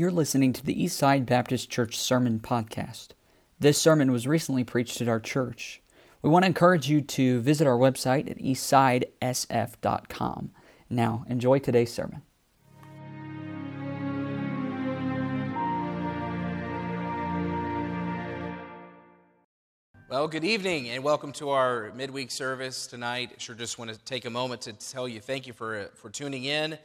You're listening to the Eastside Baptist Church Sermon Podcast. This sermon was recently preached at our church. We want to encourage you to visit our website at eastsidesf.com. Now, enjoy today's sermon. Well, good evening and welcome to our midweek service tonight. Sure, just want to take a moment to tell you thank you for, for tuning in.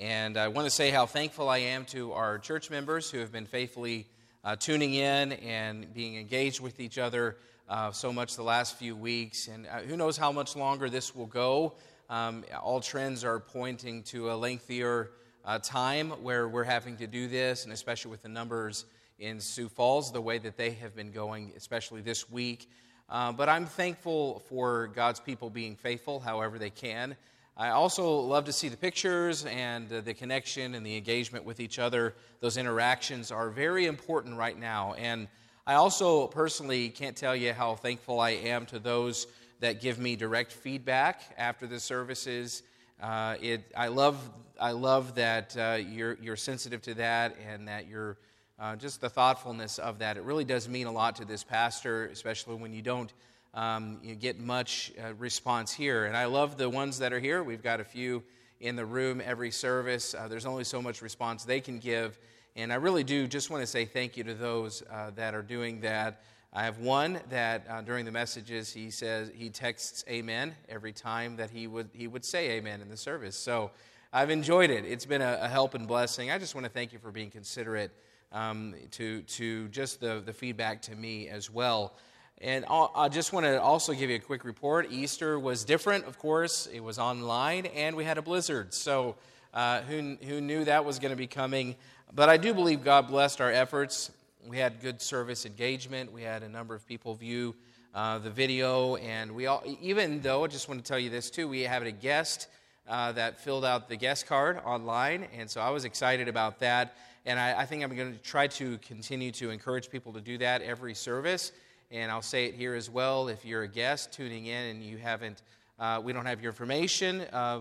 And I want to say how thankful I am to our church members who have been faithfully uh, tuning in and being engaged with each other uh, so much the last few weeks. And uh, who knows how much longer this will go. Um, all trends are pointing to a lengthier uh, time where we're having to do this, and especially with the numbers in Sioux Falls, the way that they have been going, especially this week. Uh, but I'm thankful for God's people being faithful however they can. I also love to see the pictures and uh, the connection and the engagement with each other. Those interactions are very important right now. And I also personally can't tell you how thankful I am to those that give me direct feedback after the services. Uh, it, I, love, I love that uh, you're, you're sensitive to that and that you're uh, just the thoughtfulness of that. It really does mean a lot to this pastor, especially when you don't um, you get much uh, response here. And I love the ones that are here. We've got a few in the room every service. Uh, there's only so much response they can give. And I really do just want to say thank you to those uh, that are doing that. I have one that uh, during the messages he says he texts amen every time that he would he would say amen in the service. So I've enjoyed it. It's been a, a help and blessing. I just want to thank you for being considerate um, to, to just the, the feedback to me as well. And I just want to also give you a quick report. Easter was different, of course. It was online, and we had a blizzard. So, uh, who, who knew that was going to be coming? But I do believe God blessed our efforts. We had good service engagement. We had a number of people view uh, the video, and we all, even though I just want to tell you this too, we had a guest uh, that filled out the guest card online, and so I was excited about that. And I, I think I'm going to try to continue to encourage people to do that every service. And I'll say it here as well if you're a guest tuning in and you haven't, uh, we don't have your information, uh,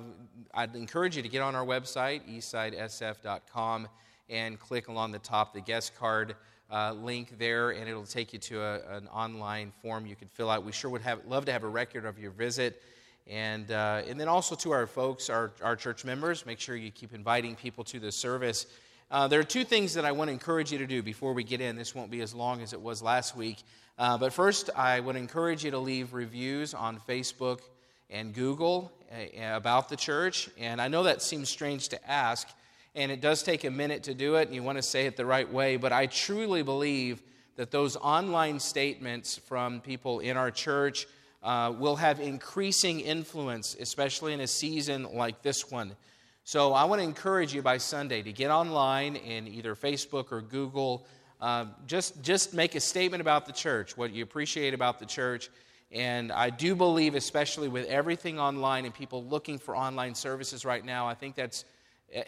I'd encourage you to get on our website, eastsidesf.com, and click along the top the guest card uh, link there, and it'll take you to a, an online form you can fill out. We sure would have, love to have a record of your visit. And, uh, and then also to our folks, our, our church members, make sure you keep inviting people to the service. Uh, there are two things that I want to encourage you to do before we get in. This won't be as long as it was last week. Uh, but first, I would encourage you to leave reviews on Facebook and Google uh, about the church. And I know that seems strange to ask, and it does take a minute to do it, and you want to say it the right way. But I truly believe that those online statements from people in our church uh, will have increasing influence, especially in a season like this one. So I want to encourage you by Sunday to get online in either Facebook or Google uh, just, just make a statement about the church, what you appreciate about the church. And I do believe, especially with everything online and people looking for online services right now, I think that's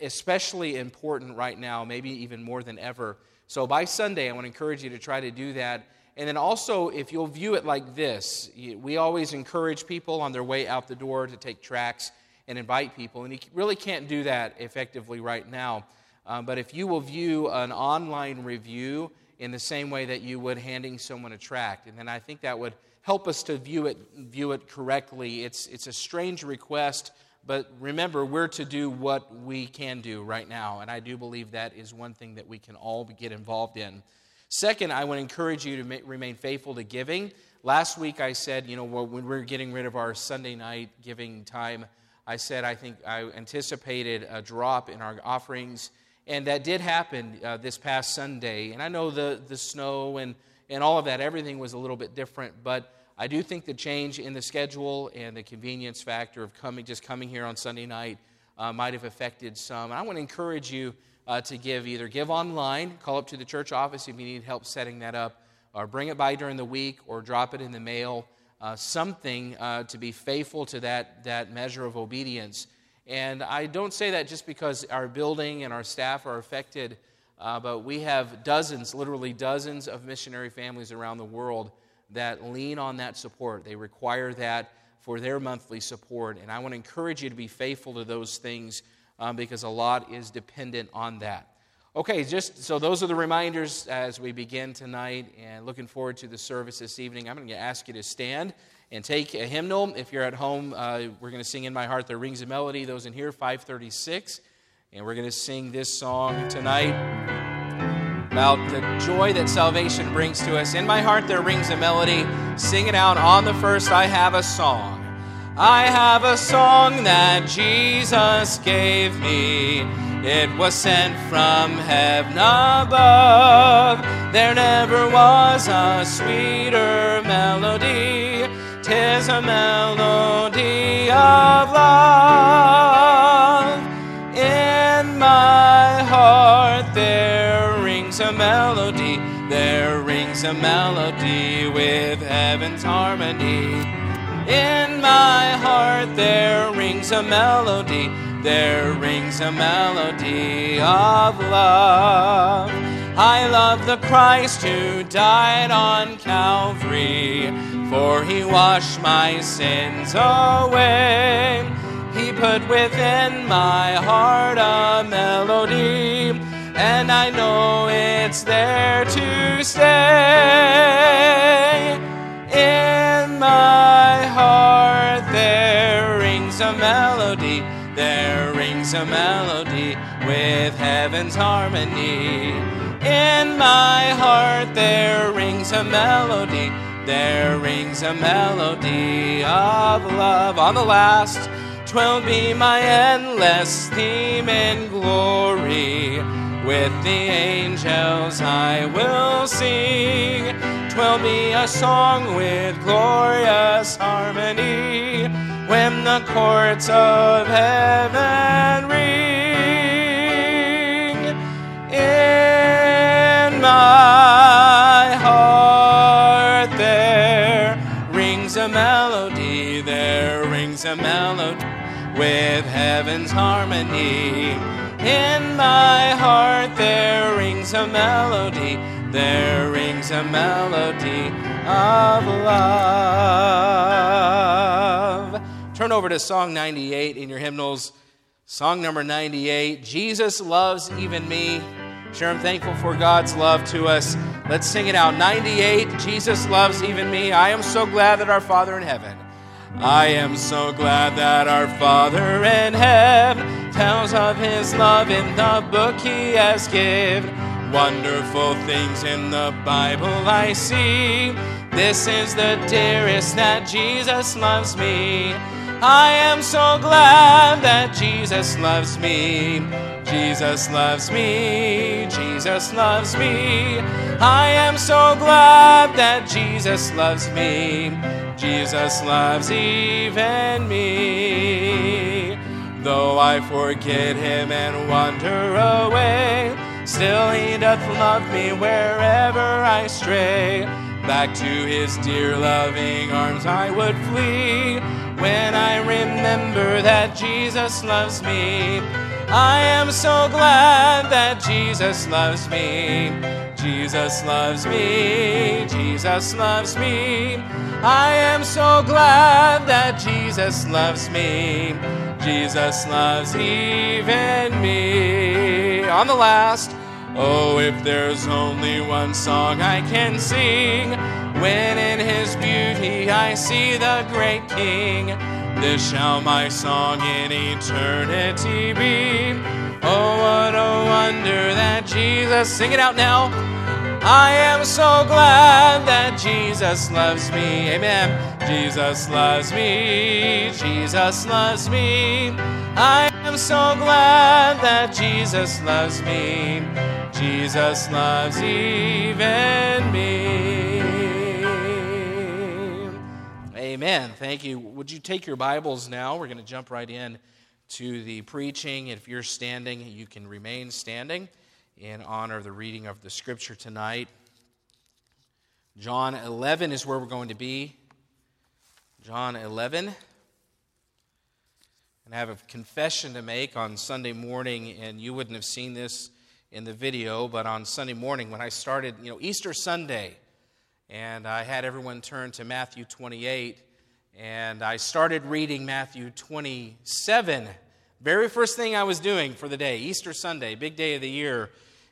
especially important right now, maybe even more than ever. So by Sunday, I want to encourage you to try to do that. And then also, if you'll view it like this, we always encourage people on their way out the door to take tracts and invite people. And you really can't do that effectively right now. Um, but if you will view an online review in the same way that you would handing someone a tract, and then I think that would help us to view it, view it correctly. It's, it's a strange request, but remember, we're to do what we can do right now, and I do believe that is one thing that we can all get involved in. Second, I would encourage you to ma- remain faithful to giving. Last week I said, you know, when we're getting rid of our Sunday night giving time, I said I think I anticipated a drop in our offerings and that did happen uh, this past Sunday. And I know the, the snow and, and all of that, everything was a little bit different. But I do think the change in the schedule and the convenience factor of coming, just coming here on Sunday night uh, might have affected some. And I want to encourage you uh, to give either give online, call up to the church office if you need help setting that up, or bring it by during the week, or drop it in the mail. Uh, something uh, to be faithful to that, that measure of obedience and I don't say that just because our building and our staff are affected, uh, but we have dozens, literally dozens of missionary families around the world that lean on that support. They require that for their monthly support. And I want to encourage you to be faithful to those things um, because a lot is dependent on that. Okay, just so those are the reminders as we begin tonight and looking forward to the service this evening. I'm going to ask you to stand and take a hymnal. If you're at home, uh, we're going to sing In My Heart There Rings a Melody. Those in here, 536. And we're going to sing this song tonight about the joy that salvation brings to us. In my heart there rings a melody. Sing it out on the first. I have a song. I have a song that Jesus gave me. It was sent from heaven above. There never was a sweeter melody. Tis a melody of love. In my heart there rings a melody. There rings a melody with heaven's harmony. In my heart there rings a melody there rings a melody of love. I love the Christ who died on Calvary, for he washed my sins away. He put within my heart a melody, and I know it's there to stay. In my heart there rings a melody there rings a melody with heaven's harmony. In my heart there rings a melody, there rings a melody of love. On the last, twill be my endless theme in glory. With the angels I will sing. Twill be a song with glorious harmony when the courts of heaven ring. My heart there rings a melody, there rings a melody with heaven's harmony. In my heart there rings a melody, there rings a melody of love. Turn over to Song 98 in your hymnals. Song number 98 Jesus loves even me. Sure, I'm thankful for God's love to us. Let's sing it out. 98 Jesus loves even me. I am so glad that our Father in heaven. I am so glad that our Father in heaven tells of his love in the book he has given. Wonderful things in the Bible I see. This is the dearest that Jesus loves me. I am so glad that Jesus loves me. Jesus loves me. Jesus loves me. I am so glad that Jesus loves me. Jesus loves even me. Though I forget him and wander away, still he doth love me wherever I stray. Back to his dear loving arms I would flee when I remember that Jesus loves me. I am so glad that Jesus loves me. Jesus loves me. Jesus loves me. I am so glad that Jesus loves me. Jesus loves even me. On the last, oh, if there's only one song I can sing, when in his beauty I see the great King, this shall my song in eternity be. Oh, what a wonder that Jesus, sing it out now. I am so glad that Jesus loves me. Amen. Jesus loves me. Jesus loves me. I am so glad that Jesus loves me. Jesus loves even me. Amen. Thank you. Would you take your Bibles now? We're going to jump right in to the preaching. If you're standing, you can remain standing in honor of the reading of the scripture tonight. John 11 is where we're going to be. John 11. And I have a confession to make on Sunday morning, and you wouldn't have seen this in the video, but on Sunday morning when I started, you know, Easter Sunday, and I had everyone turn to Matthew 28, and I started reading Matthew 27. Very first thing I was doing for the day, Easter Sunday, big day of the year.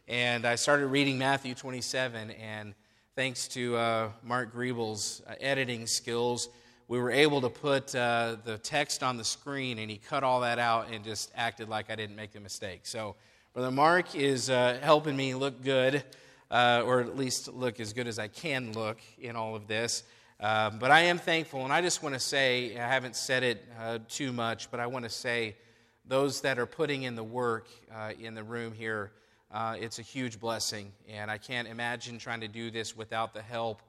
And I started reading Matthew 27, and thanks to uh, Mark Griebel's uh, editing skills, we were able to put uh, the text on the screen, and he cut all that out and just acted like I didn't make the mistake. So, Brother Mark is uh, helping me look good, uh, or at least look as good as I can look in all of this. Um, but I am thankful, and I just want to say I haven't said it uh, too much, but I want to say those that are putting in the work uh, in the room here, uh, it's a huge blessing. And I can't imagine trying to do this without the help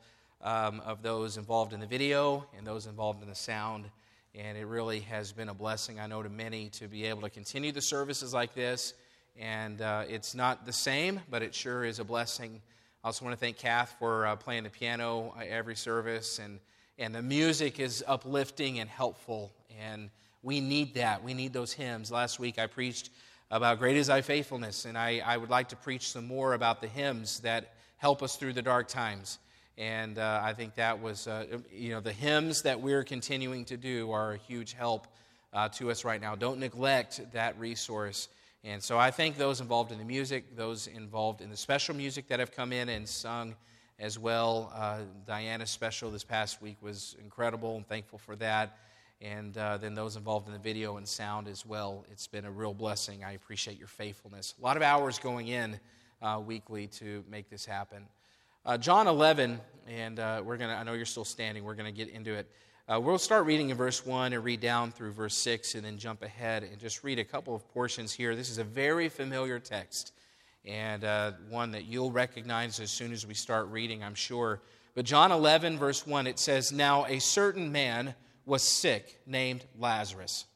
um, of those involved in the video and those involved in the sound. And it really has been a blessing, I know, to many to be able to continue the services like this. And uh, it's not the same, but it sure is a blessing. I also want to thank Kath for uh, playing the piano every service. And, and the music is uplifting and helpful. And we need that. We need those hymns. Last week I preached about Great is Thy Faithfulness, and I, I would like to preach some more about the hymns that help us through the dark times. And uh, I think that was, uh, you know, the hymns that we're continuing to do are a huge help uh, to us right now. Don't neglect that resource. And so I thank those involved in the music, those involved in the special music that have come in and sung as well. Uh, Diana's special this past week was incredible. I'm thankful for that and uh, then those involved in the video and sound as well. It's been a real blessing. I appreciate your faithfulness. A lot of hours going in uh, weekly to make this happen. Uh, John 11, and uh, we're to, I know you're still standing, we're going to get into it. Uh, we'll start reading in verse 1 and read down through verse 6 and then jump ahead and just read a couple of portions here. This is a very familiar text and uh, one that you'll recognize as soon as we start reading, I'm sure. But John 11, verse 1, it says, Now a certain man was sick, named Lazarus,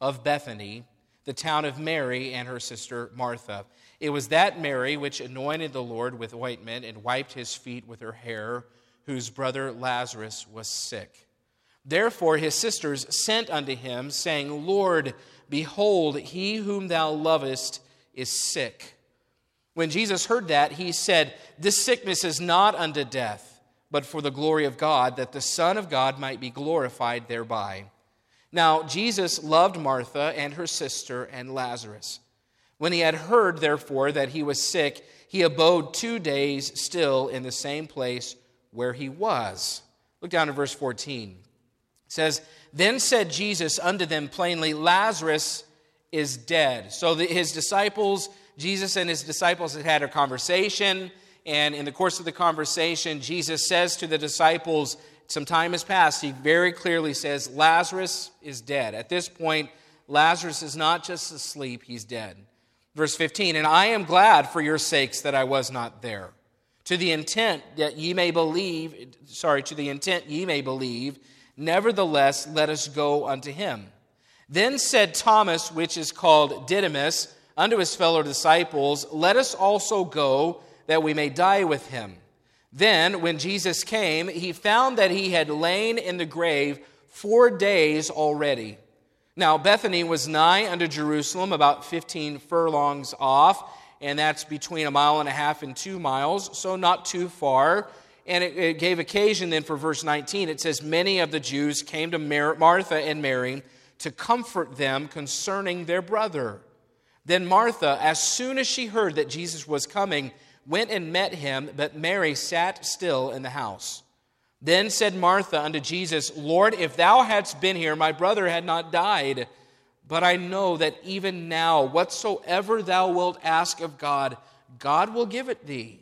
of Bethany, the town of Mary and her sister Martha. It was that Mary which anointed the Lord with ointment and wiped his feet with her hair, whose brother Lazarus was sick. Therefore his sisters sent unto him, saying, Lord, behold, he whom thou lovest is sick. When Jesus heard that, he said, This sickness is not unto death but for the glory of God, that the Son of God might be glorified thereby. Now, Jesus loved Martha and her sister and Lazarus. When he had heard, therefore, that he was sick, he abode two days still in the same place where he was. Look down at verse 14. Says, Then said Jesus unto them plainly, Lazarus is dead. So the, his disciples, Jesus and his disciples had had a conversation. And in the course of the conversation, Jesus says to the disciples, some time has passed. He very clearly says, Lazarus is dead. At this point, Lazarus is not just asleep, he's dead. Verse 15, and I am glad for your sakes that I was not there, to the intent that ye may believe, sorry, to the intent ye may believe, nevertheless let us go unto him. Then said Thomas, which is called Didymus, unto his fellow disciples, Let us also go that we may die with him. Then, when Jesus came, he found that he had lain in the grave four days already. Now, Bethany was nigh unto Jerusalem, about 15 furlongs off, and that's between a mile and a half and two miles, so not too far. And it, it gave occasion then for verse 19. It says, Many of the Jews came to Mar- Martha and Mary to comfort them concerning their brother. Then Martha, as soon as she heard that Jesus was coming, went and met him, but Mary sat still in the house. Then said Martha unto Jesus, Lord, if thou hadst been here, my brother had not died. But I know that even now, whatsoever thou wilt ask of God, God will give it thee.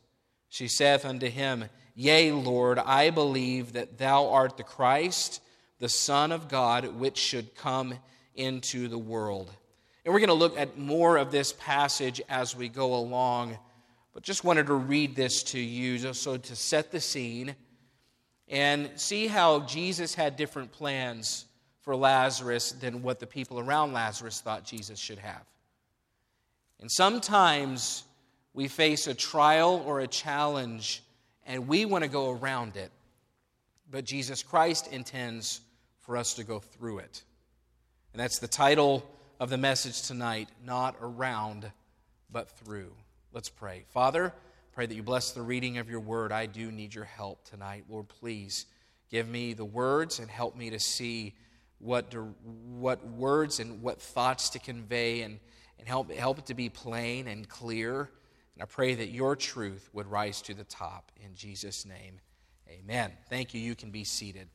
She saith unto him, Yea, Lord, I believe that thou art the Christ, the Son of God, which should come into the world. And we're going to look at more of this passage as we go along. But just wanted to read this to you just so to set the scene and see how Jesus had different plans for Lazarus than what the people around Lazarus thought Jesus should have. And sometimes we face a trial or a challenge and we want to go around it. But Jesus Christ intends for us to go through it. And that's the title of the message tonight not around, but through. Let's pray. Father, pray that you bless the reading of your word. I do need your help tonight. Lord, please give me the words and help me to see what, what words and what thoughts to convey and, and help, help it to be plain and clear. And I pray that your truth would rise to the top. In Jesus' name, amen. Thank you. You can be seated.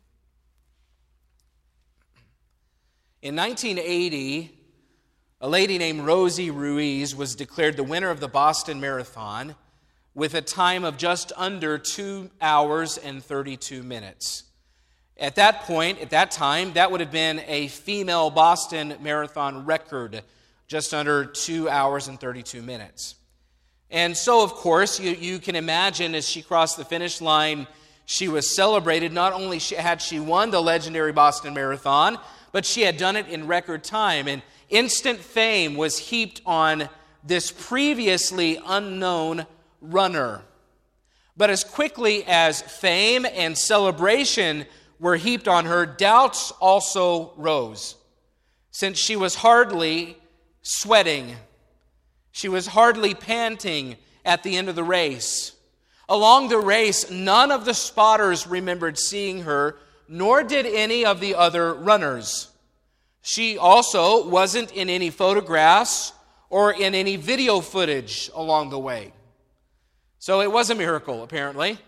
In 1980, a lady named Rosie Ruiz was declared the winner of the Boston Marathon with a time of just under two hours and 32 minutes. At that point, at that time, that would have been a female Boston Marathon record, just under two hours and 32 minutes. And so, of course, you, you can imagine as she crossed the finish line, she was celebrated. Not only had she won the legendary Boston Marathon, but she had done it in record time. And instant fame was heaped on this previously unknown runner. But as quickly as fame and celebration were heaped on her, doubts also rose, since she was hardly sweating. She was hardly panting at the end of the race. Along the race, none of the spotters remembered seeing her, nor did any of the other runners. She also wasn't in any photographs or in any video footage along the way. So it was a miracle, apparently.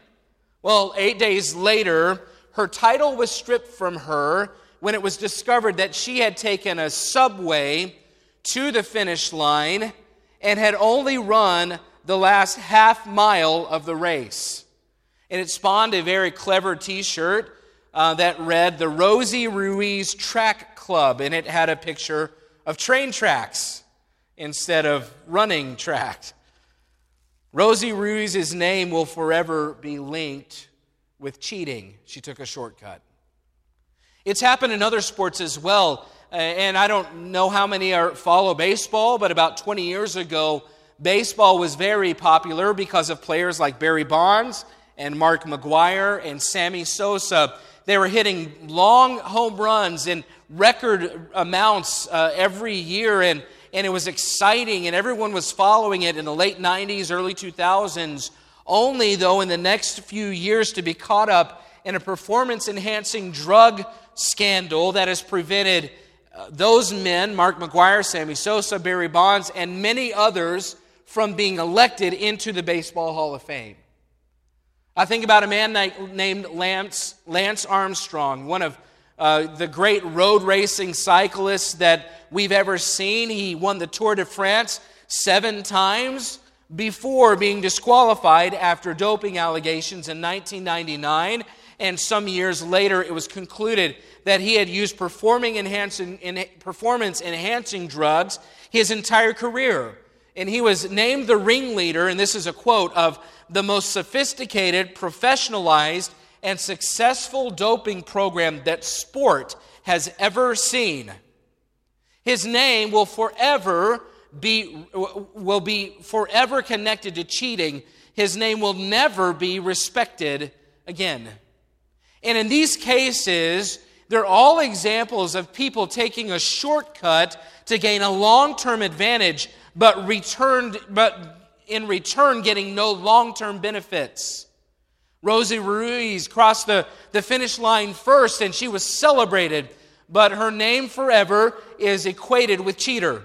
Well, eight days later, her title was stripped from her when it was discovered that she had taken a subway to the finish line and had only run the last half mile of the race. And it spawned a very clever t shirt uh, that read the Rosie Ruiz Track Club, and it had a picture of train tracks instead of running tracks. Rosie Ruiz's name will forever be linked with cheating. She took a shortcut. It's happened in other sports as well. Uh, and I don't know how many are, follow baseball, but about 20 years ago, baseball was very popular because of players like Barry Bonds and Mark McGwire and Sammy Sosa. They were hitting long home runs in record amounts uh, every year, and, and it was exciting, and everyone was following it in the late 90s, early 2000s only, though, in the next few years to be caught up in a performance enhancing drug scandal that has prevented uh, those men, Mark McGwire, Sammy Sosa, Barry Bonds, and many others, from being elected into the Baseball Hall of Fame. I think about a man named Lance, Lance Armstrong, one of uh, the great road racing cyclists that we've ever seen. He won the Tour de France seven times before being disqualified after doping allegations in 1999. And some years later, it was concluded that he had used performing enhancing, performance enhancing drugs his entire career. And he was named the ringleader, and this is a quote, of the most sophisticated, professionalized, and successful doping program that sport has ever seen. His name will forever be, will be forever connected to cheating, his name will never be respected again. And in these cases, they're all examples of people taking a shortcut to gain a long term advantage, but, returned, but in return getting no long term benefits. Rosie Ruiz crossed the, the finish line first and she was celebrated, but her name forever is equated with cheater.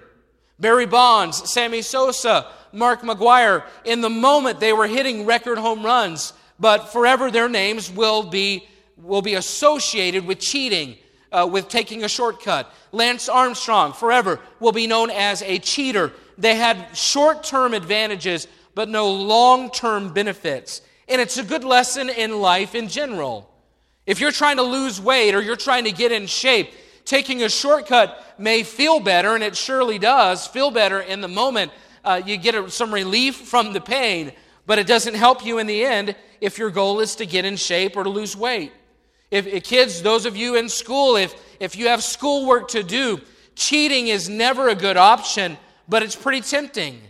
Barry Bonds, Sammy Sosa, Mark McGwire, in the moment they were hitting record home runs, but forever their names will be, will be associated with cheating, uh, with taking a shortcut. Lance Armstrong, forever, will be known as a cheater. They had short term advantages, but no long term benefits. And it's a good lesson in life in general. If you're trying to lose weight or you're trying to get in shape, taking a shortcut may feel better, and it surely does feel better in the moment. Uh, you get some relief from the pain, but it doesn't help you in the end if your goal is to get in shape or to lose weight. If, if kids, those of you in school, if, if you have schoolwork to do, cheating is never a good option, but it's pretty tempting.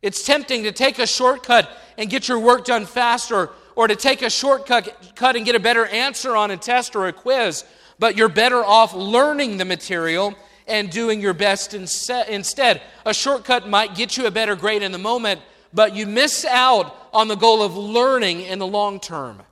It's tempting to take a shortcut and get your work done faster or to take a shortcut cut and get a better answer on a test or a quiz, but you're better off learning the material and doing your best instead. A shortcut might get you a better grade in the moment, but you miss out on the goal of learning in the long term.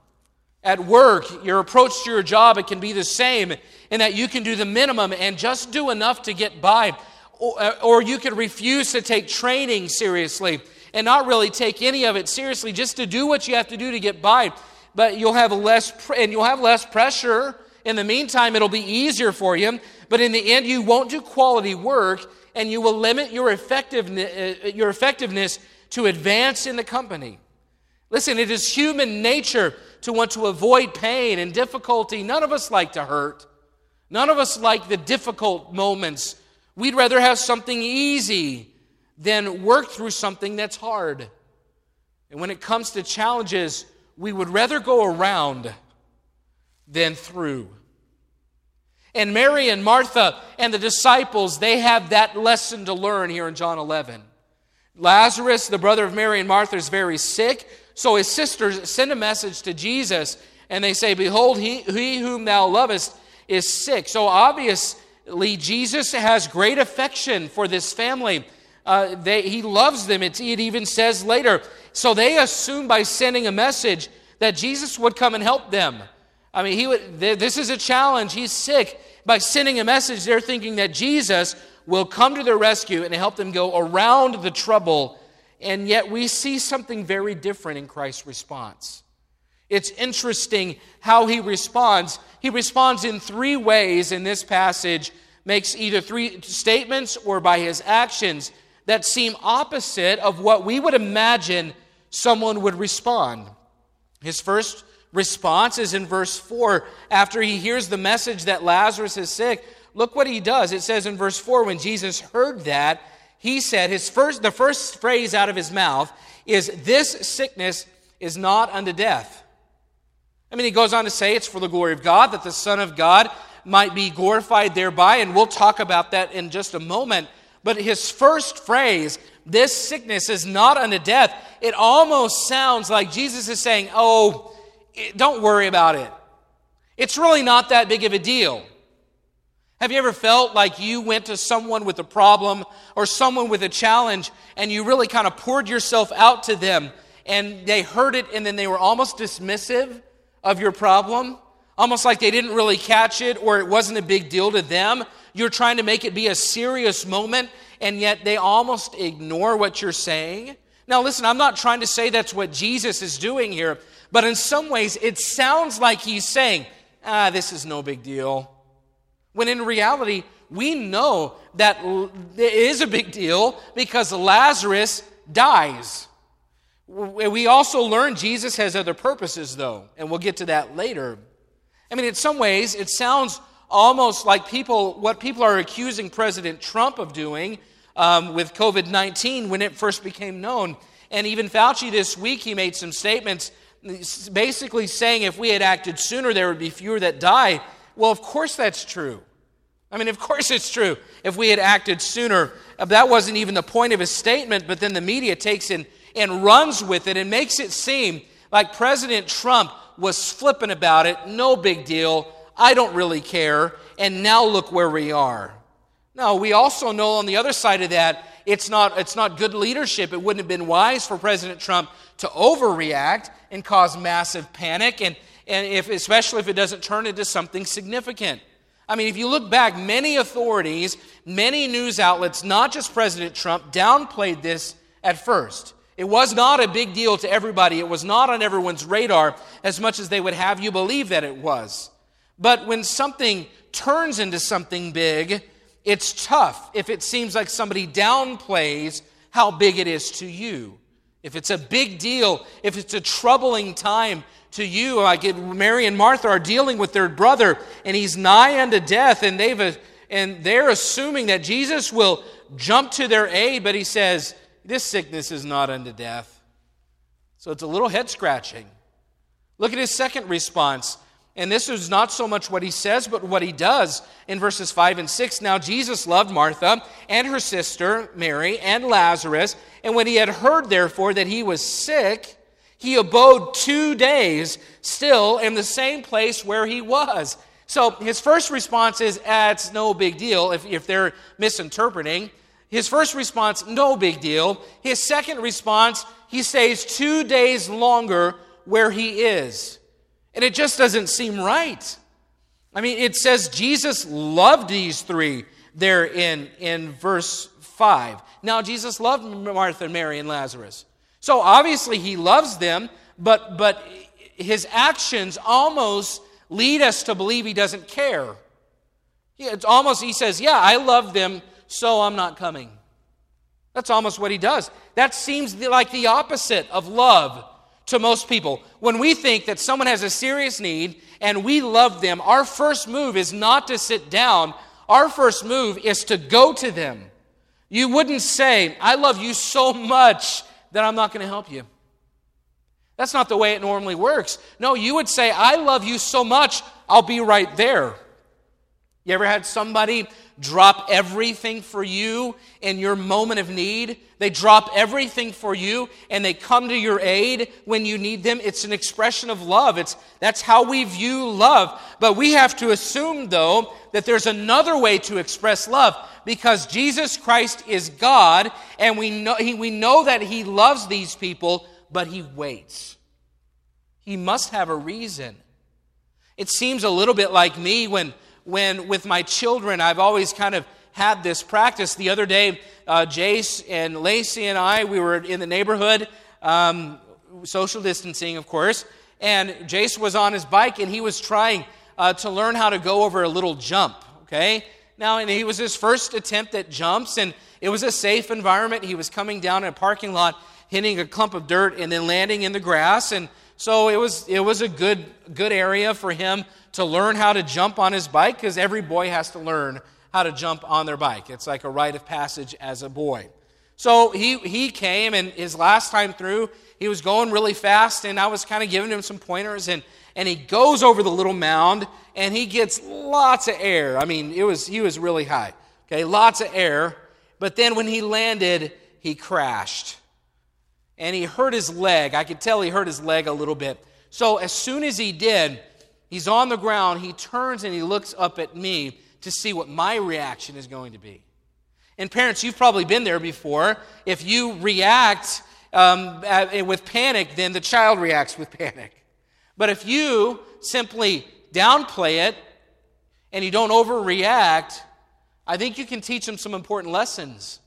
At work, your approach to your job, it can be the same in that you can do the minimum and just do enough to get by. Or, uh, or you could refuse to take training seriously and not really take any of it seriously, just to do what you have to do to get by. But you'll have less, and you'll have less pressure. In the meantime, it'll be easier for you. But in the end, you won't do quality work, and you will limit your effectiveness, uh, your effectiveness to advance in the company. Listen, it is human nature to want to avoid pain and difficulty. None of us like to hurt. None of us like the difficult moments. We'd rather have something easy than work through something that's hard. And when it comes to challenges, we would rather go around than through. And Mary and Martha and the disciples, they have that lesson to learn here in John 11. Lazarus, the brother of Mary and Martha, is very sick. So his sisters send a message to Jesus and they say, Behold, he, he whom thou lovest is sick. So obviously, Jesus has great affection for this family. Uh, they, he loves them. It, it even says later. So they assume by sending a message that Jesus would come and help them. I mean, he would, this is a challenge. He's sick. By sending a message, they're thinking that Jesus will come to their rescue and help them go around the trouble. And yet we see something very different in Christ's response. It's interesting how he responds. He responds in three ways in this passage, makes either three statements or by his actions that seem opposite of what we would imagine someone would respond. His first response is in verse 4. After he hears the message that Lazarus is sick, look what he does. It says in verse 4 when Jesus heard that, he said, his first, the first phrase out of his mouth is, This sickness is not unto death. I mean, he goes on to say it's for the glory of God, that the Son of God might be glorified thereby, and we'll talk about that in just a moment. But his first phrase, this sickness is not unto death, it almost sounds like Jesus is saying, Oh, don't worry about it. It's really not that big of a deal. Have you ever felt like you went to someone with a problem or someone with a challenge and you really kind of poured yourself out to them and they heard it and then they were almost dismissive of your problem? Almost like they didn't really catch it or it wasn't a big deal to them. You're trying to make it be a serious moment, and yet they almost ignore what you're saying. Now, listen, I'm not trying to say that's what Jesus is doing here, but in some ways it sounds like he's saying, ah, this is no big deal. When in reality, we know that it is a big deal because Lazarus dies. We also learn Jesus has other purposes, though, and we'll get to that later. I mean, in some ways, it sounds almost like people, what people are accusing President Trump of doing um, with COVID 19 when it first became known. And even Fauci this week, he made some statements basically saying if we had acted sooner, there would be fewer that die. Well, of course that's true. I mean, of course it's true. If we had acted sooner, uh, that wasn't even the point of his statement, but then the media takes in and runs with it and makes it seem like President Trump was flippant about it. No big deal. I don't really care. And now look where we are. Now, we also know on the other side of that, it's not, it's not good leadership. It wouldn't have been wise for President Trump to overreact and cause massive panic, and, and if, especially if it doesn't turn into something significant. I mean, if you look back, many authorities, many news outlets, not just President Trump, downplayed this at first. It was not a big deal to everybody. It was not on everyone's radar as much as they would have you believe that it was. But when something turns into something big, it's tough if it seems like somebody downplays how big it is to you. If it's a big deal, if it's a troubling time to you, like Mary and Martha are dealing with their brother and he's nigh unto death, and they've uh, and they're assuming that Jesus will jump to their aid, but he says, This sickness is not unto death. So it's a little head scratching. Look at his second response. And this is not so much what he says, but what he does in verses 5 and 6. Now, Jesus loved Martha and her sister, Mary, and Lazarus. And when he had heard, therefore, that he was sick, He abode two days still in the same place where he was. So his first response is, ah, it's no big deal if, if they're misinterpreting. His first response, no big deal. His second response, he stays two days longer where he is. And it just doesn't seem right. I mean, it says Jesus loved these three there in, in verse 5. Now, Jesus loved Martha, Mary, and Lazarus. So obviously he loves them, but, but his actions almost lead us to believe he doesn't care. It's almost, he says, Yeah, I love them, so I'm not coming. That's almost what he does. That seems like the opposite of love to most people. When we think that someone has a serious need and we love them, our first move is not to sit down, our first move is to go to them. You wouldn't say, I love you so much that I'm not going to help you. That's not the way it normally works. No, you would say, I love you so much, I'll be right there. You ever had somebody drop everything for you in your moment of need? They drop everything for you and they come to your aid when you need them. It's an expression of love. It's, that's how we view love. But we have to assume, though, that there's another way to express love because Jesus Christ is God and we know, he, we know that He loves these people but he waits. He must have a reason. It seems a little bit like me when, when with my children, I've always kind of had this practice. The other day, uh, Jace and Lacey and I, we were in the neighborhood, um, social distancing, of course, and Jace was on his bike and he was trying uh, to learn how to go over a little jump, okay? Now, and he was his first attempt at jumps, and it was a safe environment. He was coming down in a parking lot, hitting a clump of dirt and then landing in the grass. And so it was, it was a good, good area for him to learn how to jump on his bike because every boy has to learn how to jump on their bike. It's like a rite of passage as a boy. So he, he came, and his last time through, he was going really fast, and I was kind of giving him some pointers, and, and he goes over the little mound, and he gets lots of air. I mean, it was, he was really high, okay, lots of air. But then when he landed, he crashed and he hurt his leg. I could tell he hurt his leg a little bit. So as soon as he did, he's on the ground, he turns and he looks up at me to see what my reaction is going to be. And parents, you've probably been there before. If you react um, with panic, then the child reacts with panic. But if you simply downplay it and you don't overreact, I think you can teach them some important lessons.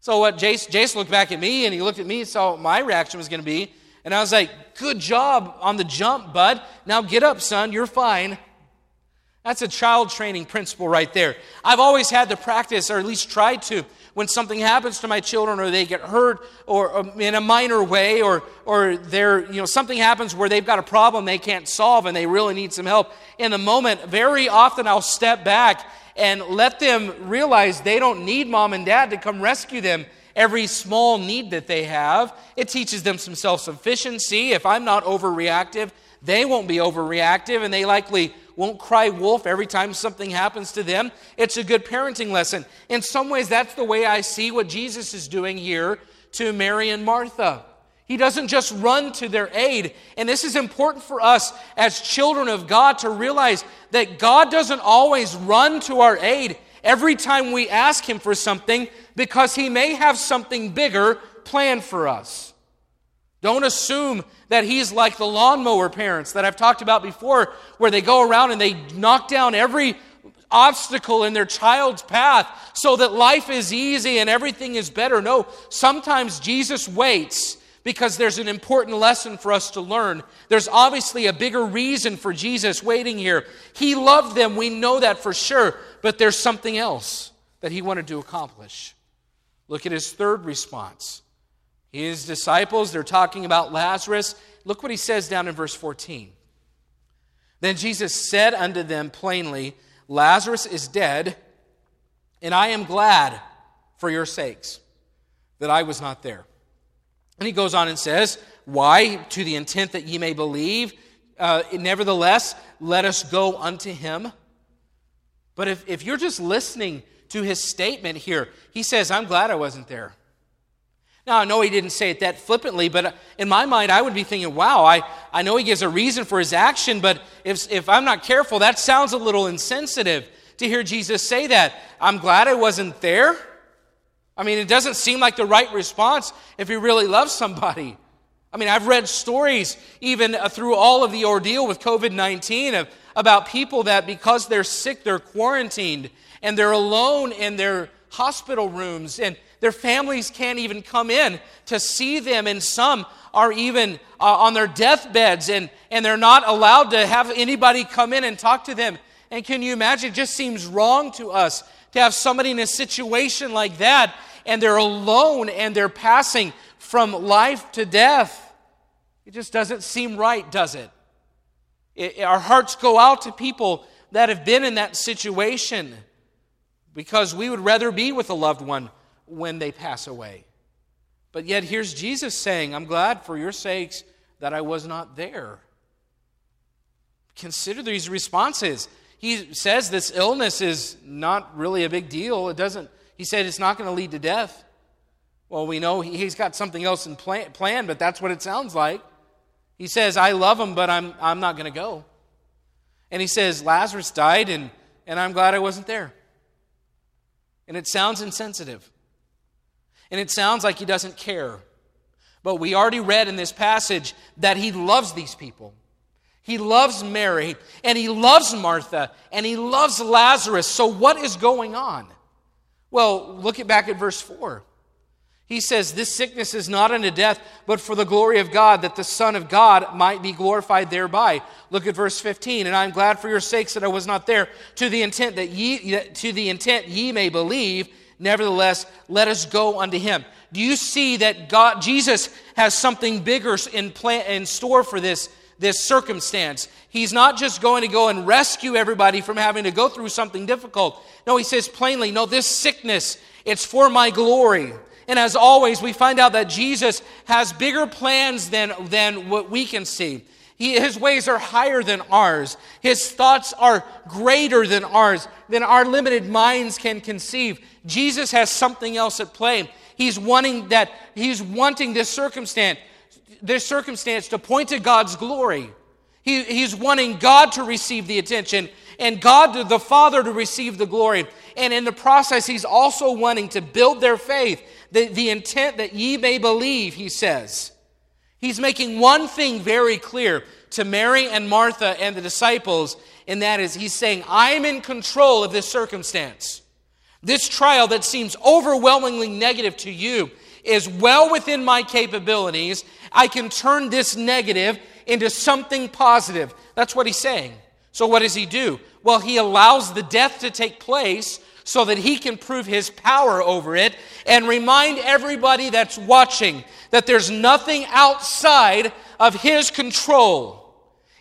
So what Jace, Jace looked back at me and he looked at me and saw what my reaction was going to be. And I was like, good job on the jump, bud. Now get up, son. You're fine. That's a child training principle right there. I've always had to practice, or at least tried to, when something happens to my children or they get hurt or, or um, in a minor way or, or they're, you know, something happens where they've got a problem they can't solve and they really need some help. In the moment, very often I'll step back and let them realize they don't need mom and dad to come rescue them every small need that they have. It teaches them some self sufficiency. If I'm not overreactive, they won't be overreactive and they likely won't cry wolf every time something happens to them. It's a good parenting lesson. In some ways, that's the way I see what Jesus is doing here to Mary and Martha. He doesn't just run to their aid. And this is important for us as children of God to realize that God doesn't always run to our aid every time we ask Him for something because He may have something bigger planned for us. Don't assume that He's like the lawnmower parents that I've talked about before, where they go around and they knock down every obstacle in their child's path so that life is easy and everything is better. No, sometimes Jesus waits because there's an important lesson for us to learn. There's obviously a bigger reason for Jesus waiting here. He loved them, we know that for sure, but there's something else that he wanted to accomplish. Look at his third response. His disciples, they're talking about Lazarus. Look what he says down in verse 14. Then Jesus said unto them plainly, Lazarus is dead, and I am glad for your sakes that I was not there and he goes on and says, Why? To the intent that ye may believe. Uh, nevertheless, let us go unto him. But if, if you're just listening to his statement here, he says, I'm glad I wasn't there. Now, I know he didn't say it that flippantly, but in my mind, I would be thinking, wow, I, I know he gives a reason for his action, but if, if I'm not careful, that sounds a little insensitive to hear Jesus say that. I'm glad I wasn't there. I mean, it doesn't seem like the right response if you really love somebody. I mean, I've read stories even uh, through all of the ordeal with COVID 19 about people that because they're sick, they're quarantined and they're alone in their hospital rooms and their families can't even come in to see them, and some are even uh, on their deathbeds and, and they're not allowed to have anybody come in and talk to them. And can you imagine? It just seems wrong to us to have somebody in a situation like that and they're alone and they're passing from life to death. It just doesn't seem right, does it? it our hearts go out to people that have been in that situation because we would rather be with a loved one when they pass away. But yet, here's Jesus saying, I'm glad for your sakes that I was not there. Consider these responses he says this illness is not really a big deal. It doesn't, he said it's not going to lead to death. Well, we know he's got something else in plan, plan, but that's what it sounds like. He says, I love him, but I'm, I'm not going to go. And he says, Lazarus died, and, and I'm glad I wasn't there. And it sounds insensitive. And it sounds like he doesn't care. But we already read in this passage that he loves these people. He loves Mary and he loves Martha and he loves Lazarus. So, what is going on? Well, look at back at verse 4. He says, This sickness is not unto death, but for the glory of God, that the Son of God might be glorified thereby. Look at verse 15. And I'm glad for your sakes that I was not there, to the intent that ye to the intent ye may believe. Nevertheless, let us go unto him. Do you see that God Jesus has something bigger in plan in store for this this circumstance. He's not just going to go and rescue everybody from having to go through something difficult. No, he says plainly, no, this sickness, it's for my glory. And as always, we find out that Jesus has bigger plans than, than what we can see. He, his ways are higher than ours. His thoughts are greater than ours, than our limited minds can conceive. Jesus has something else at play. He's wanting that, he's wanting this circumstance this circumstance to point to God's glory. He, he's wanting God to receive the attention and God, the Father, to receive the glory. And in the process, he's also wanting to build their faith, the, the intent that ye may believe, he says. He's making one thing very clear to Mary and Martha and the disciples, and that is he's saying, I'm in control of this circumstance. This trial that seems overwhelmingly negative to you is well within my capabilities. I can turn this negative into something positive. That's what he's saying. So, what does he do? Well, he allows the death to take place so that he can prove his power over it and remind everybody that's watching that there's nothing outside of his control.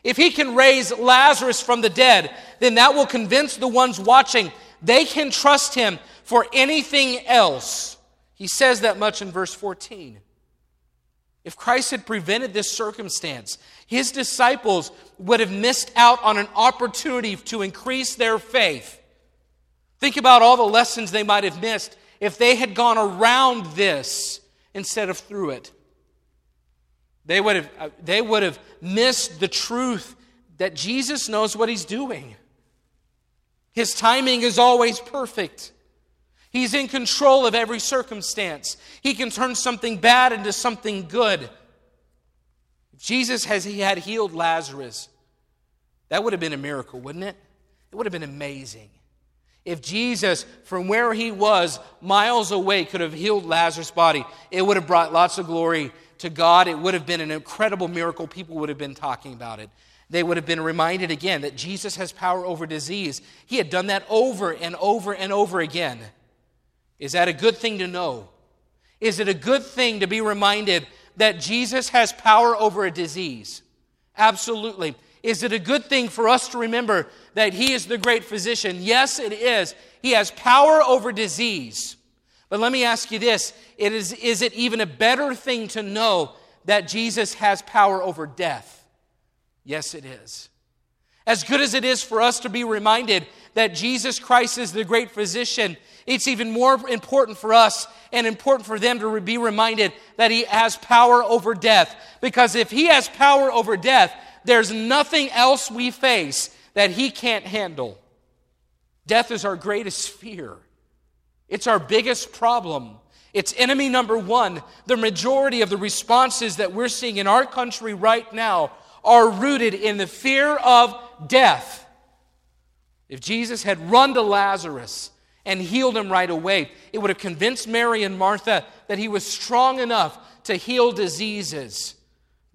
If he can raise Lazarus from the dead, then that will convince the ones watching they can trust him for anything else. He says that much in verse 14. If Christ had prevented this circumstance, his disciples would have missed out on an opportunity to increase their faith. Think about all the lessons they might have missed if they had gone around this instead of through it. They would have, uh, they would have missed the truth that Jesus knows what he's doing. His timing is always perfect. He's in control of every circumstance. He can turn something bad into something good. If Jesus has he had healed Lazarus, that would have been a miracle, wouldn't it? It would have been amazing. If Jesus, from where he was, miles away, could have healed Lazarus' body, it would have brought lots of glory to God. It would have been an incredible miracle. People would have been talking about it. They would have been reminded again that Jesus has power over disease. He had done that over and over and over again. Is that a good thing to know? Is it a good thing to be reminded that Jesus has power over a disease? Absolutely. Is it a good thing for us to remember that He is the great physician? Yes, it is. He has power over disease. But let me ask you this it is, is it even a better thing to know that Jesus has power over death? Yes, it is. As good as it is for us to be reminded that Jesus Christ is the great physician, it's even more important for us and important for them to be reminded that He has power over death. Because if He has power over death, there's nothing else we face that He can't handle. Death is our greatest fear, it's our biggest problem. It's enemy number one. The majority of the responses that we're seeing in our country right now are rooted in the fear of death. If Jesus had run to Lazarus and healed him right away, it would have convinced Mary and Martha that he was strong enough to heal diseases.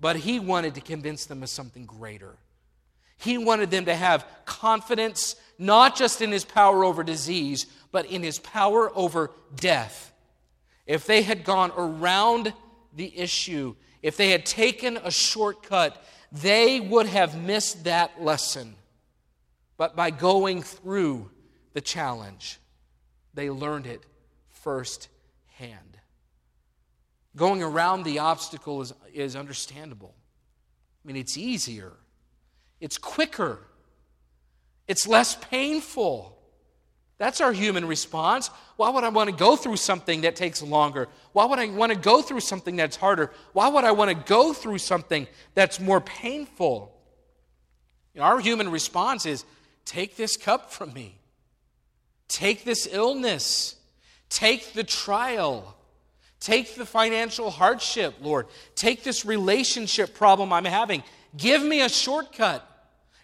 But he wanted to convince them of something greater. He wanted them to have confidence not just in his power over disease, but in his power over death. If they had gone around the issue, if they had taken a shortcut, they would have missed that lesson. But by going through the challenge, they learned it firsthand. Going around the obstacle is, is understandable. I mean, it's easier, it's quicker, it's less painful. That's our human response. Why would I want to go through something that takes longer? Why would I want to go through something that's harder? Why would I want to go through something that's more painful? You know, our human response is take this cup from me, take this illness, take the trial. Take the financial hardship, Lord. Take this relationship problem I'm having. Give me a shortcut.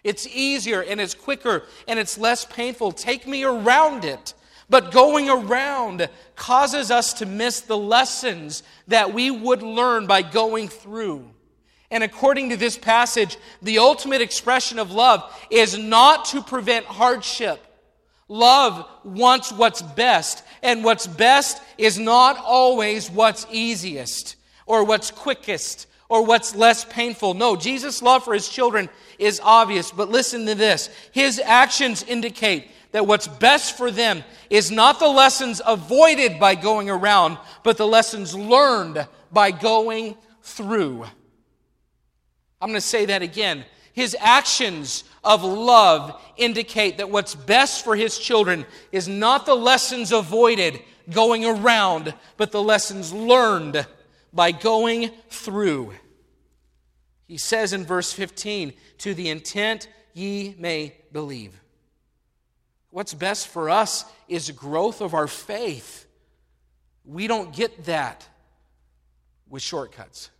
It's easier and it's quicker and it's less painful. Take me around it. But going around causes us to miss the lessons that we would learn by going through. And according to this passage, the ultimate expression of love is not to prevent hardship. Love wants what's best, and what's best is not always what's easiest or what's quickest or what's less painful. No, Jesus' love for his children is obvious, but listen to this. His actions indicate that what's best for them is not the lessons avoided by going around, but the lessons learned by going through. I'm going to say that again. His actions of love indicate that what's best for his children is not the lessons avoided going around, but the lessons learned by going through. He says in verse 15, to the intent ye may believe. What's best for us is growth of our faith. We don't get that with shortcuts.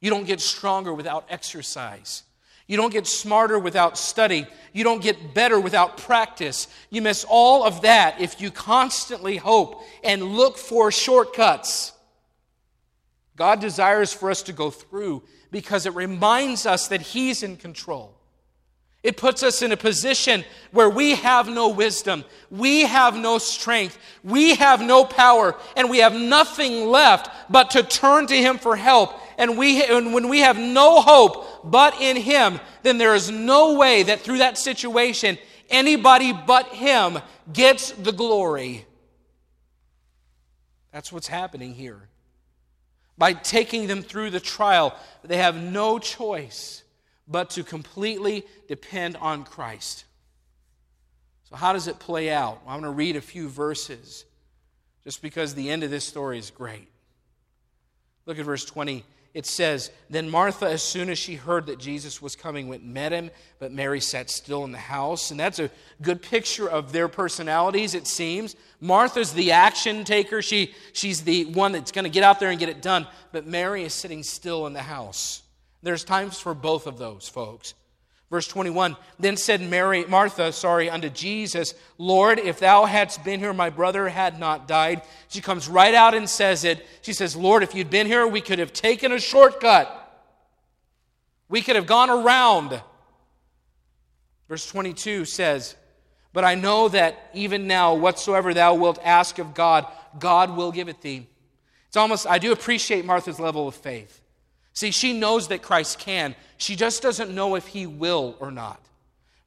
You don't get stronger without exercise. You don't get smarter without study. You don't get better without practice. You miss all of that if you constantly hope and look for shortcuts. God desires for us to go through because it reminds us that He's in control. It puts us in a position where we have no wisdom, we have no strength, we have no power, and we have nothing left but to turn to Him for help. And, we, and when we have no hope but in Him, then there is no way that through that situation anybody but Him gets the glory. That's what's happening here by taking them through the trial. They have no choice but to completely depend on Christ. So, how does it play out? Well, I'm going to read a few verses just because the end of this story is great. Look at verse 20 it says, Then Martha, as soon as she heard that Jesus was coming, went and met him, but Mary sat still in the house. And that's a good picture of their personalities, it seems. Martha's the action taker, she, she's the one that's going to get out there and get it done. But Mary is sitting still in the house. There's times for both of those, folks. Verse 21 Then said Mary, Martha, sorry, unto Jesus, Lord, if thou hadst been here, my brother had not died. She comes right out and says it. She says, Lord, if you'd been here, we could have taken a shortcut. We could have gone around. Verse 22 says, But I know that even now, whatsoever thou wilt ask of God, God will give it thee. It's almost, I do appreciate Martha's level of faith. See, she knows that Christ can. She just doesn't know if he will or not.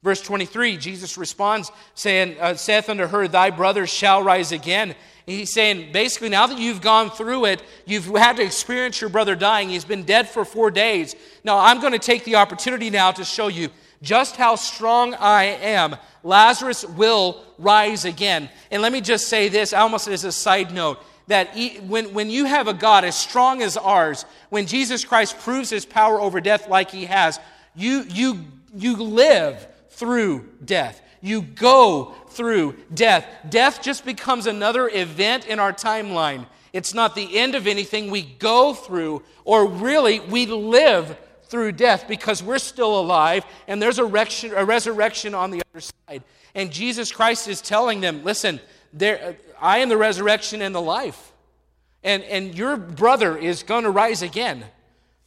Verse 23, Jesus responds, saying, uh, saith unto her, Thy brother shall rise again. He's saying, basically, now that you've gone through it, you've had to experience your brother dying. He's been dead for four days. Now, I'm going to take the opportunity now to show you just how strong I am, Lazarus will rise again. And let me just say this, almost as a side note, that when, when you have a God as strong as ours, when Jesus Christ proves his power over death like he has, you, you, you live through death. You go through death. Death just becomes another event in our timeline. It's not the end of anything we go through, or really, we live through death because we're still alive and there's a, a resurrection on the other side. And Jesus Christ is telling them, listen, there, I am the resurrection and the life. And, and your brother is going to rise again.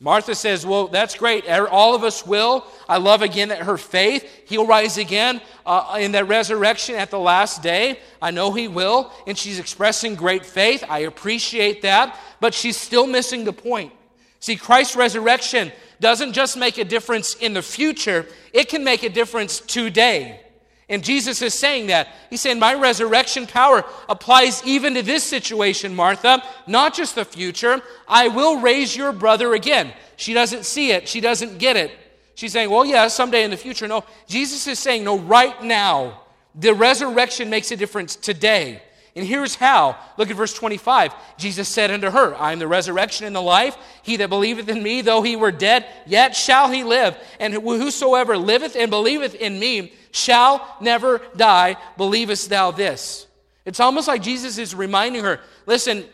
Martha says, Well, that's great. Er, all of us will. I love again that her faith. He'll rise again uh, in that resurrection at the last day. I know he will. And she's expressing great faith. I appreciate that. But she's still missing the point. See, Christ's resurrection doesn't just make a difference in the future, it can make a difference today. And Jesus is saying that. He's saying, My resurrection power applies even to this situation, Martha, not just the future. I will raise your brother again. She doesn't see it, she doesn't get it. She's saying, Well, yeah, someday in the future. No, Jesus is saying, No, right now. The resurrection makes a difference today. And here's how. Look at verse 25. Jesus said unto her, I am the resurrection and the life. He that believeth in me, though he were dead, yet shall he live. And whosoever liveth and believeth in me shall never die. Believest thou this? It's almost like Jesus is reminding her listen,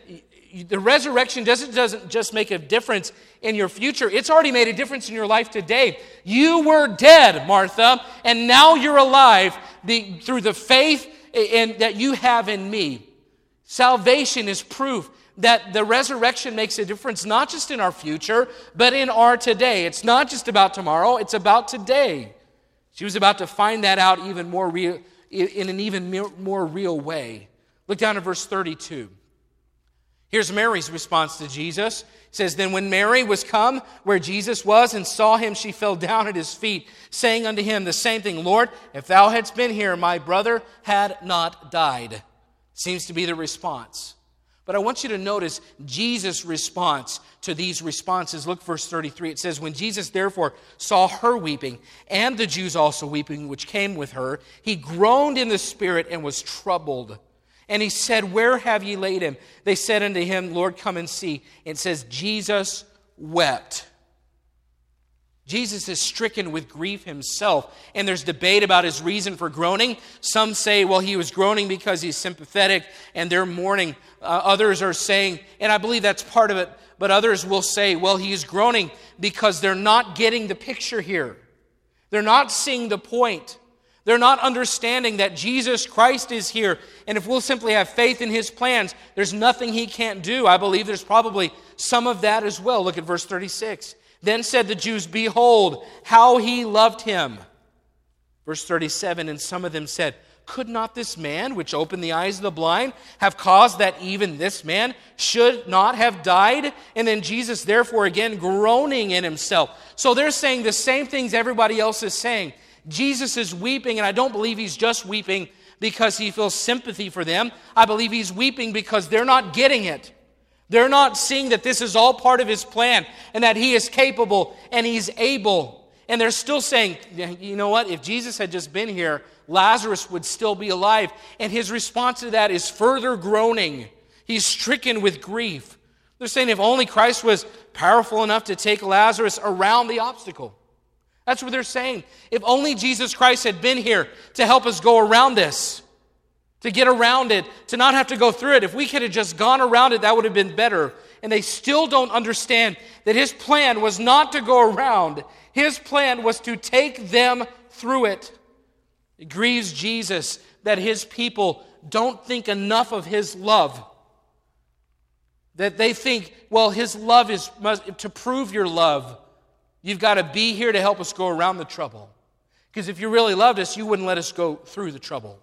the resurrection doesn't, doesn't just make a difference in your future, it's already made a difference in your life today. You were dead, Martha, and now you're alive through the faith in, that you have in me. Salvation is proof that the resurrection makes a difference not just in our future, but in our today. It's not just about tomorrow, it's about today. She was about to find that out even more real, in an even more real way. Look down at verse 32. Here's Mary's response to Jesus. It says, Then when Mary was come where Jesus was and saw him, she fell down at his feet, saying unto him the same thing Lord, if thou hadst been here, my brother had not died. Seems to be the response. But I want you to notice Jesus' response to these responses. Look, verse 33. It says, When Jesus therefore saw her weeping, and the Jews also weeping, which came with her, he groaned in the spirit and was troubled. And he said, Where have ye laid him? They said unto him, Lord, come and see. It says, Jesus wept. Jesus is stricken with grief himself, and there's debate about his reason for groaning. Some say, well, he was groaning because he's sympathetic and they're mourning. Uh, others are saying, and I believe that's part of it, but others will say, well, he's groaning because they're not getting the picture here. They're not seeing the point. They're not understanding that Jesus Christ is here. And if we'll simply have faith in his plans, there's nothing he can't do. I believe there's probably some of that as well. Look at verse 36. Then said the Jews, Behold, how he loved him. Verse 37 And some of them said, Could not this man, which opened the eyes of the blind, have caused that even this man should not have died? And then Jesus, therefore, again groaning in himself. So they're saying the same things everybody else is saying. Jesus is weeping, and I don't believe he's just weeping because he feels sympathy for them. I believe he's weeping because they're not getting it. They're not seeing that this is all part of his plan and that he is capable and he's able. And they're still saying, you know what? If Jesus had just been here, Lazarus would still be alive. And his response to that is further groaning. He's stricken with grief. They're saying if only Christ was powerful enough to take Lazarus around the obstacle. That's what they're saying. If only Jesus Christ had been here to help us go around this to get around it, to not have to go through it. If we could have just gone around it, that would have been better. And they still don't understand that his plan was not to go around, his plan was to take them through it. It grieves Jesus that his people don't think enough of his love. That they think, well, his love is to prove your love. You've got to be here to help us go around the trouble. Because if you really loved us, you wouldn't let us go through the trouble.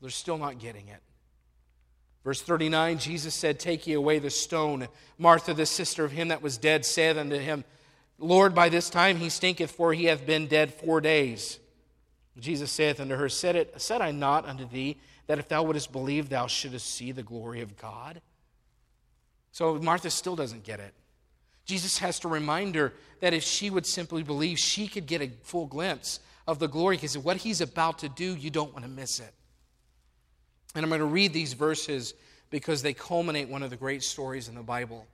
They're still not getting it. Verse 39 Jesus said, Take ye away the stone. Martha, the sister of him that was dead, said unto him, Lord, by this time he stinketh, for he hath been dead four days. Jesus saith unto her, Said, it, said I not unto thee that if thou wouldest believe, thou shouldest see the glory of God? So Martha still doesn't get it. Jesus has to remind her that if she would simply believe, she could get a full glimpse of the glory because what he's about to do, you don't want to miss it. And I'm going to read these verses because they culminate one of the great stories in the Bible.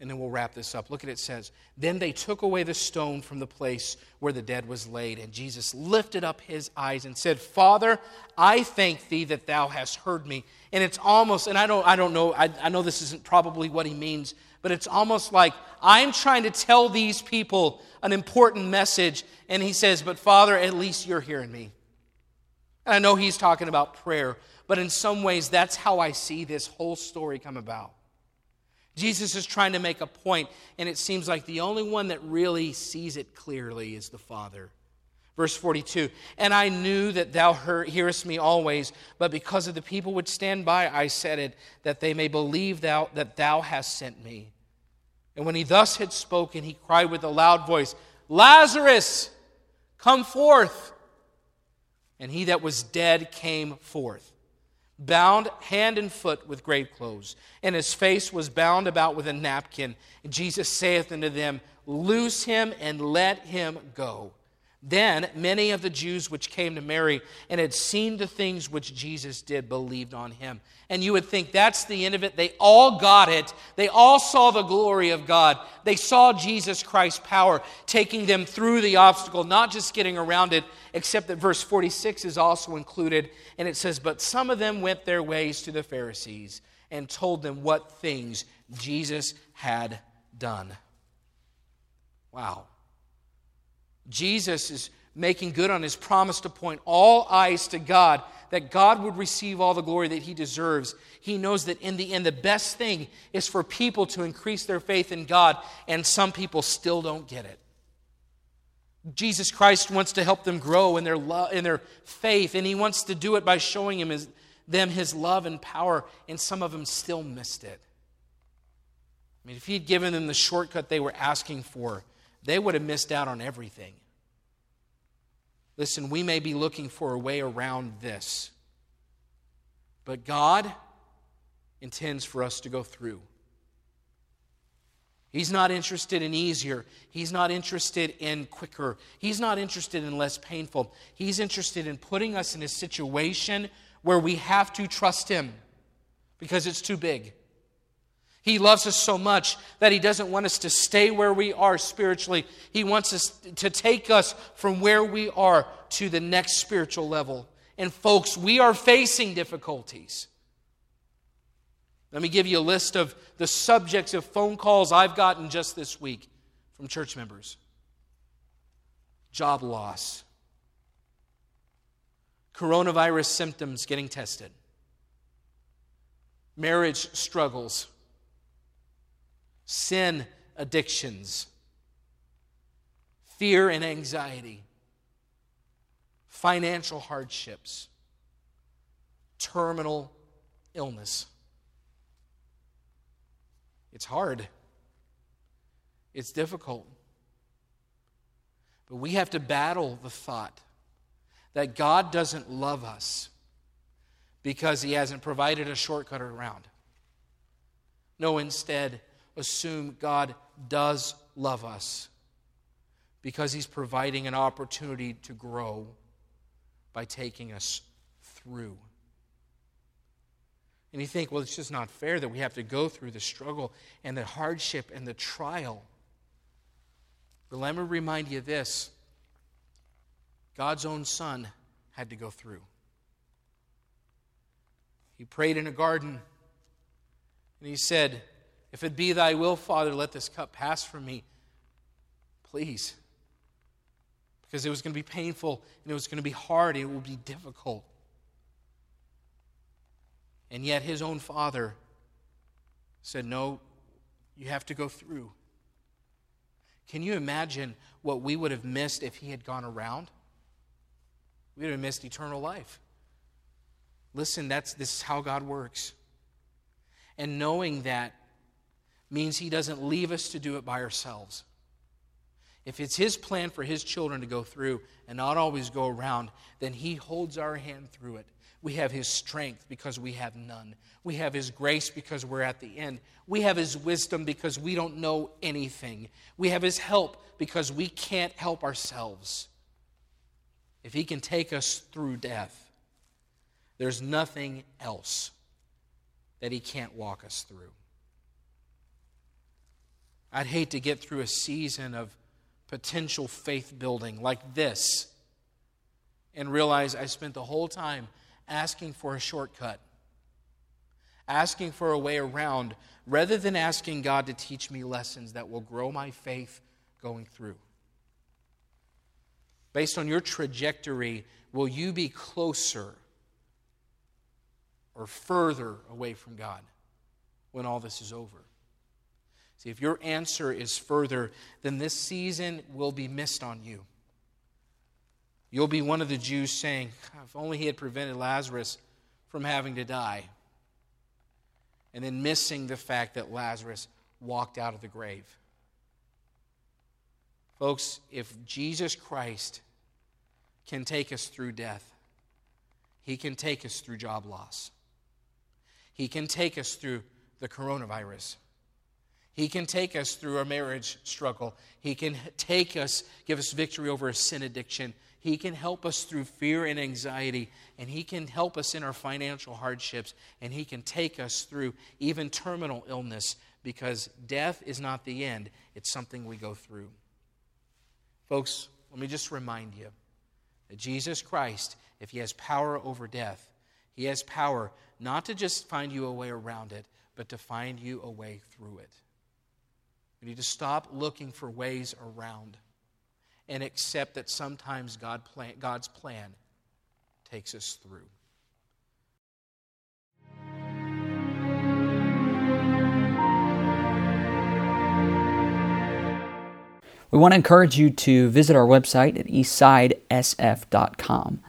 And then we'll wrap this up. Look at it, says, Then they took away the stone from the place where the dead was laid. And Jesus lifted up his eyes and said, Father, I thank thee that thou hast heard me. And it's almost, and I don't, I don't know, I, I know this isn't probably what he means, but it's almost like I'm trying to tell these people an important message. And he says, But Father, at least you're hearing me. And I know he's talking about prayer, but in some ways, that's how I see this whole story come about. Jesus is trying to make a point, and it seems like the only one that really sees it clearly is the Father. Verse 42 And I knew that thou hearest me always, but because of the people which stand by, I said it, that they may believe thou, that thou hast sent me. And when he thus had spoken, he cried with a loud voice, Lazarus, come forth. And he that was dead came forth, bound hand and foot with grave clothes, and his face was bound about with a napkin. And Jesus saith unto them, Loose him and let him go. Then many of the Jews which came to Mary and had seen the things which Jesus did believed on him. And you would think that's the end of it. They all got it. They all saw the glory of God. They saw Jesus Christ's power taking them through the obstacle, not just getting around it, except that verse 46 is also included. And it says, But some of them went their ways to the Pharisees and told them what things Jesus had done. Wow. Jesus is making good on his promise to point all eyes to God, that God would receive all the glory that he deserves. He knows that in the end, the best thing is for people to increase their faith in God, and some people still don't get it. Jesus Christ wants to help them grow in their, love, in their faith, and he wants to do it by showing him his, them his love and power, and some of them still missed it. I mean, if he'd given them the shortcut they were asking for, they would have missed out on everything. Listen, we may be looking for a way around this, but God intends for us to go through. He's not interested in easier. He's not interested in quicker. He's not interested in less painful. He's interested in putting us in a situation where we have to trust Him because it's too big. He loves us so much that He doesn't want us to stay where we are spiritually. He wants us to take us from where we are to the next spiritual level. And, folks, we are facing difficulties. Let me give you a list of the subjects of phone calls I've gotten just this week from church members job loss, coronavirus symptoms getting tested, marriage struggles sin addictions, fear and anxiety, financial hardships, terminal illness. It's hard. It's difficult. But we have to battle the thought that God doesn't love us because He hasn't provided a shortcut around. No, instead, assume God does love us because He's providing an opportunity to grow by taking us through. And you think, well, it's just not fair that we have to go through the struggle and the hardship and the trial. But let me remind you this God's own Son had to go through. He prayed in a garden and he said, if it be thy will, Father, let this cup pass from me. Please. Because it was going to be painful and it was going to be hard and it would be difficult. And yet his own father said, No, you have to go through. Can you imagine what we would have missed if he had gone around? We would have missed eternal life. Listen, that's this is how God works. And knowing that means He doesn't leave us to do it by ourselves. If it's His plan for His children to go through and not always go around, then He holds our hand through it. We have His strength because we have none. We have His grace because we're at the end. We have His wisdom because we don't know anything. We have His help because we can't help ourselves. If He can take us through death, there's nothing else that He can't walk us through. I'd hate to get through a season of potential faith building like this and realize I spent the whole time asking for a shortcut, asking for a way around, rather than asking God to teach me lessons that will grow my faith going through. Based on your trajectory, will you be closer or further away from God when all this is over? See, if your answer is further, then this season will be missed on you. You'll be one of the Jews saying, if only he had prevented Lazarus from having to die. And then missing the fact that Lazarus walked out of the grave. Folks, if Jesus Christ can take us through death, he can take us through job loss. He can take us through the coronavirus. He can take us through a marriage struggle. He can take us, give us victory over a sin addiction. He can help us through fear and anxiety, and He can help us in our financial hardships, and He can take us through even terminal illness because death is not the end, it's something we go through. Folks, let me just remind you that Jesus Christ, if He has power over death, He has power not to just find you a way around it, but to find you a way through it. We need to stop looking for ways around and accept that sometimes God plan, God's plan takes us through. We want to encourage you to visit our website at eastsidesf.com.